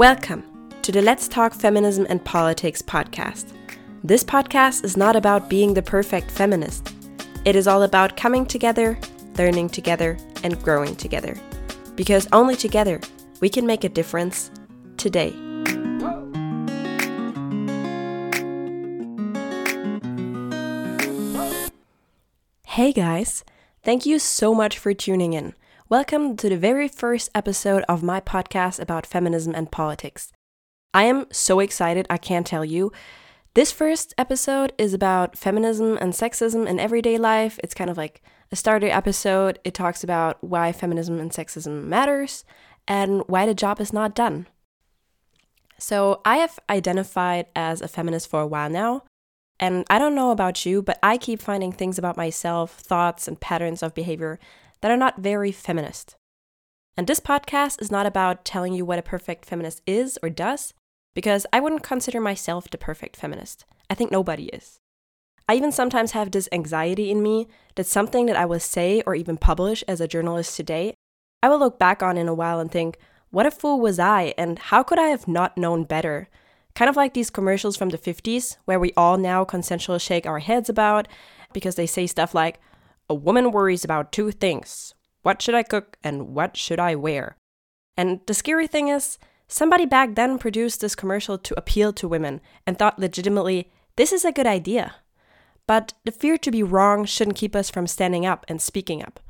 Welcome to the Let's Talk Feminism and Politics podcast. This podcast is not about being the perfect feminist. It is all about coming together, learning together, and growing together. Because only together we can make a difference today. Hey guys, thank you so much for tuning in. Welcome to the very first episode of my podcast about feminism and politics. I am so excited, I can't tell you. This first episode is about feminism and sexism in everyday life. It's kind of like a starter episode. It talks about why feminism and sexism matters and why the job is not done. So, I have identified as a feminist for a while now, and I don't know about you, but I keep finding things about myself, thoughts, and patterns of behavior that are not very feminist. And this podcast is not about telling you what a perfect feminist is or does, because I wouldn't consider myself the perfect feminist. I think nobody is. I even sometimes have this anxiety in me that something that I will say or even publish as a journalist today, I will look back on in a while and think, what a fool was I, and how could I have not known better? Kind of like these commercials from the 50s, where we all now consensually shake our heads about because they say stuff like, a woman worries about two things what should I cook and what should I wear? And the scary thing is, somebody back then produced this commercial to appeal to women and thought legitimately, this is a good idea. But the fear to be wrong shouldn't keep us from standing up and speaking up.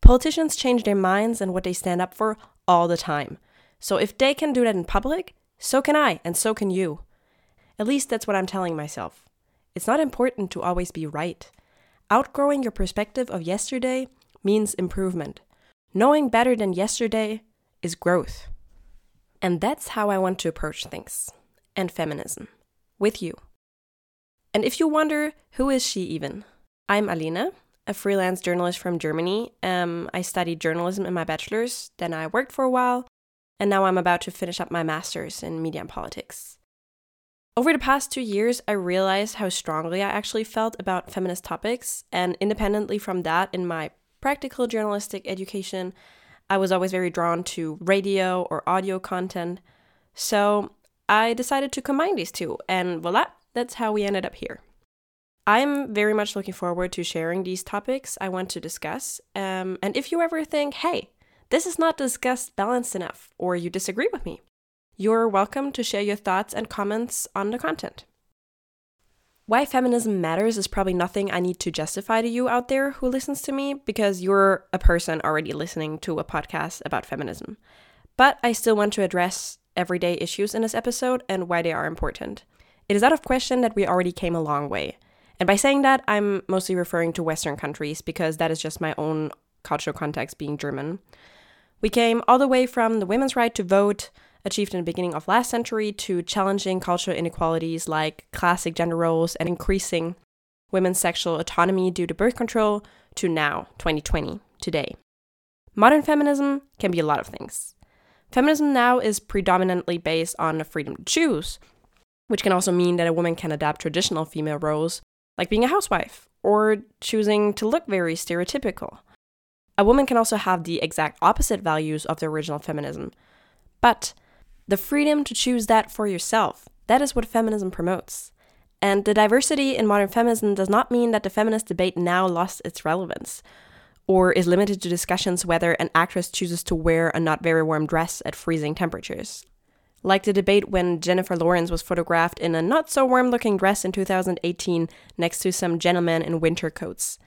Politicians change their minds and what they stand up for all the time. So if they can do that in public, so can I, and so can you. At least that's what I'm telling myself. It's not important to always be right. Outgrowing your perspective of yesterday means improvement. Knowing better than yesterday is growth. And that's how I want to approach things and feminism with you. And if you wonder, who is she even? I'm Alina, a freelance journalist from Germany. Um, I studied journalism in my bachelor's, then I worked for a while, and now I'm about to finish up my master's in media and politics. Over the past two years, I realized how strongly I actually felt about feminist topics, and independently from that, in my practical journalistic education, I was always very drawn to radio or audio content. So I decided to combine these two, and voila, that's how we ended up here. I'm very much looking forward to sharing these topics I want to discuss. Um, and if you ever think, hey, this is not discussed balanced enough, or you disagree with me, you're welcome to share your thoughts and comments on the content. Why feminism matters is probably nothing I need to justify to you out there who listens to me because you're a person already listening to a podcast about feminism. But I still want to address everyday issues in this episode and why they are important. It is out of question that we already came a long way. And by saying that, I'm mostly referring to Western countries because that is just my own cultural context being German. We came all the way from the women's right to vote achieved in the beginning of last century to challenging cultural inequalities like classic gender roles and increasing women's sexual autonomy due to birth control to now, 2020, today. Modern feminism can be a lot of things. Feminism now is predominantly based on the freedom to choose, which can also mean that a woman can adapt traditional female roles, like being a housewife or choosing to look very stereotypical. A woman can also have the exact opposite values of the original feminism. But the freedom to choose that for yourself. That is what feminism promotes. And the diversity in modern feminism does not mean that the feminist debate now lost its relevance or is limited to discussions whether an actress chooses to wear a not very warm dress at freezing temperatures. Like the debate when Jennifer Lawrence was photographed in a not so warm looking dress in 2018 next to some gentlemen in winter coats.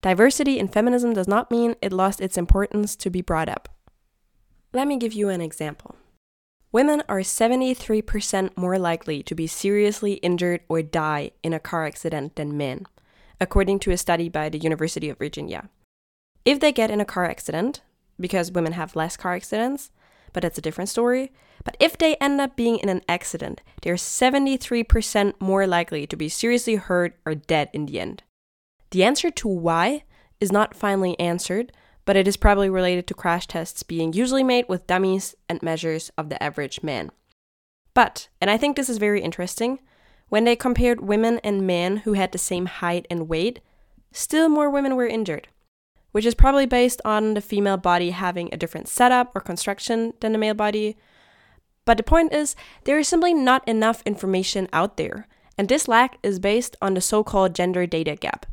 Diversity in feminism does not mean it lost its importance to be brought up. Let me give you an example. Women are 73% more likely to be seriously injured or die in a car accident than men, according to a study by the University of Virginia. If they get in a car accident, because women have less car accidents, but that's a different story. But if they end up being in an accident, they're 73% more likely to be seriously hurt or dead in the end. The answer to why is not finally answered, but it is probably related to crash tests being usually made with dummies and measures of the average man. But, and I think this is very interesting, when they compared women and men who had the same height and weight, still more women were injured, which is probably based on the female body having a different setup or construction than the male body. But the point is, there is simply not enough information out there, and this lack is based on the so called gender data gap.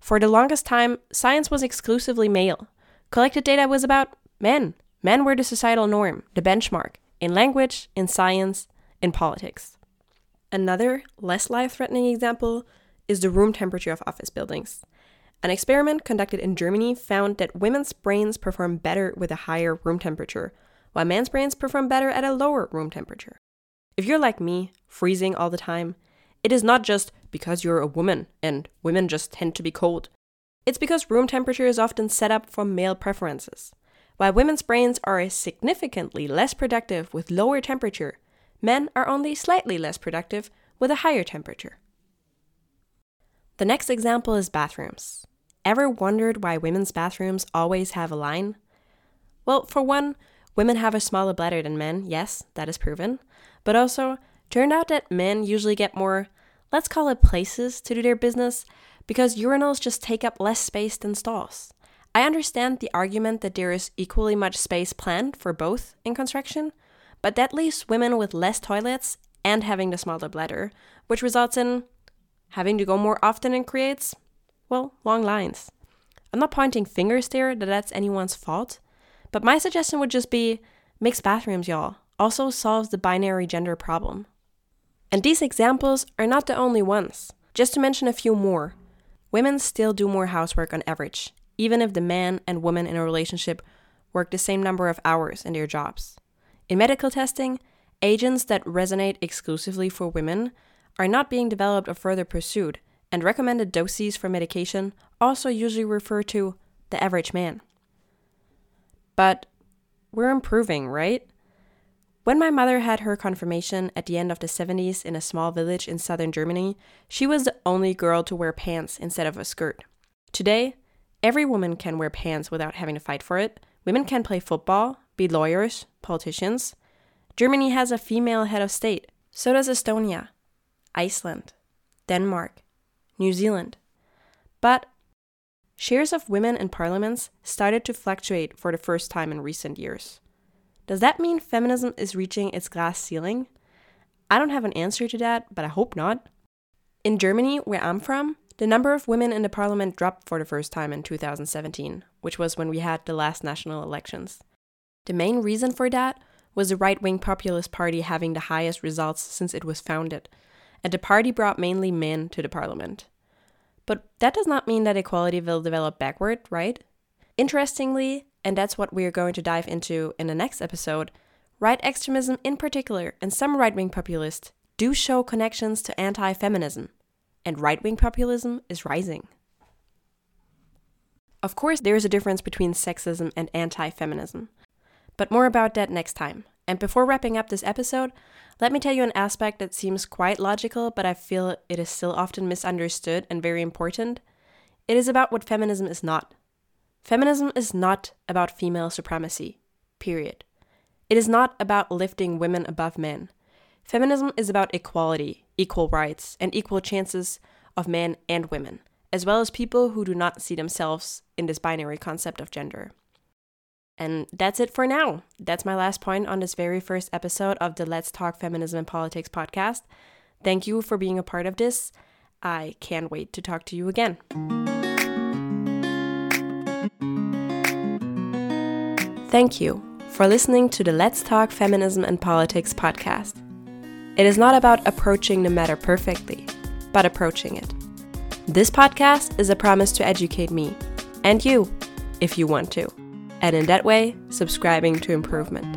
For the longest time, science was exclusively male. Collected data was about men. Men were the societal norm, the benchmark, in language, in science, in politics. Another, less life threatening example is the room temperature of office buildings. An experiment conducted in Germany found that women's brains perform better with a higher room temperature, while men's brains perform better at a lower room temperature. If you're like me, freezing all the time, it is not just because you're a woman and women just tend to be cold. It's because room temperature is often set up for male preferences. While women's brains are significantly less productive with lower temperature, men are only slightly less productive with a higher temperature. The next example is bathrooms. Ever wondered why women's bathrooms always have a line? Well, for one, women have a smaller bladder than men, yes, that is proven. But also, turned out that men usually get more, let's call it places to do their business, because urinals just take up less space than stalls. I understand the argument that there is equally much space planned for both in construction, but that leaves women with less toilets and having the smaller bladder, which results in having to go more often and creates, well, long lines. I'm not pointing fingers there that that's anyone's fault, but my suggestion would just be mixed bathrooms, y'all. Also solves the binary gender problem. And these examples are not the only ones. Just to mention a few more, women still do more housework on average, even if the man and woman in a relationship work the same number of hours in their jobs. In medical testing, agents that resonate exclusively for women are not being developed or further pursued, and recommended doses for medication also usually refer to the average man. But we're improving, right? When my mother had her confirmation at the end of the 70s in a small village in southern Germany, she was the only girl to wear pants instead of a skirt. Today, every woman can wear pants without having to fight for it. Women can play football, be lawyers, politicians. Germany has a female head of state. So does Estonia. Iceland, Denmark, New Zealand. But shares of women in parliaments started to fluctuate for the first time in recent years. Does that mean feminism is reaching its glass ceiling? I don't have an answer to that, but I hope not. In Germany, where I'm from, the number of women in the parliament dropped for the first time in 2017, which was when we had the last national elections. The main reason for that was the right wing populist party having the highest results since it was founded, and the party brought mainly men to the parliament. But that does not mean that equality will develop backward, right? Interestingly, and that's what we are going to dive into in the next episode, right extremism in particular and some right wing populists do show connections to anti feminism, and right wing populism is rising. Of course, there is a difference between sexism and anti feminism, but more about that next time. And before wrapping up this episode, let me tell you an aspect that seems quite logical, but I feel it is still often misunderstood and very important. It is about what feminism is not. Feminism is not about female supremacy, period. It is not about lifting women above men. Feminism is about equality, equal rights, and equal chances of men and women, as well as people who do not see themselves in this binary concept of gender. And that's it for now. That's my last point on this very first episode of the Let's Talk Feminism and Politics podcast. Thank you for being a part of this. I can't wait to talk to you again. Thank you for listening to the Let's Talk Feminism and Politics podcast. It is not about approaching the matter perfectly, but approaching it. This podcast is a promise to educate me and you if you want to and in that way, subscribing to improvement.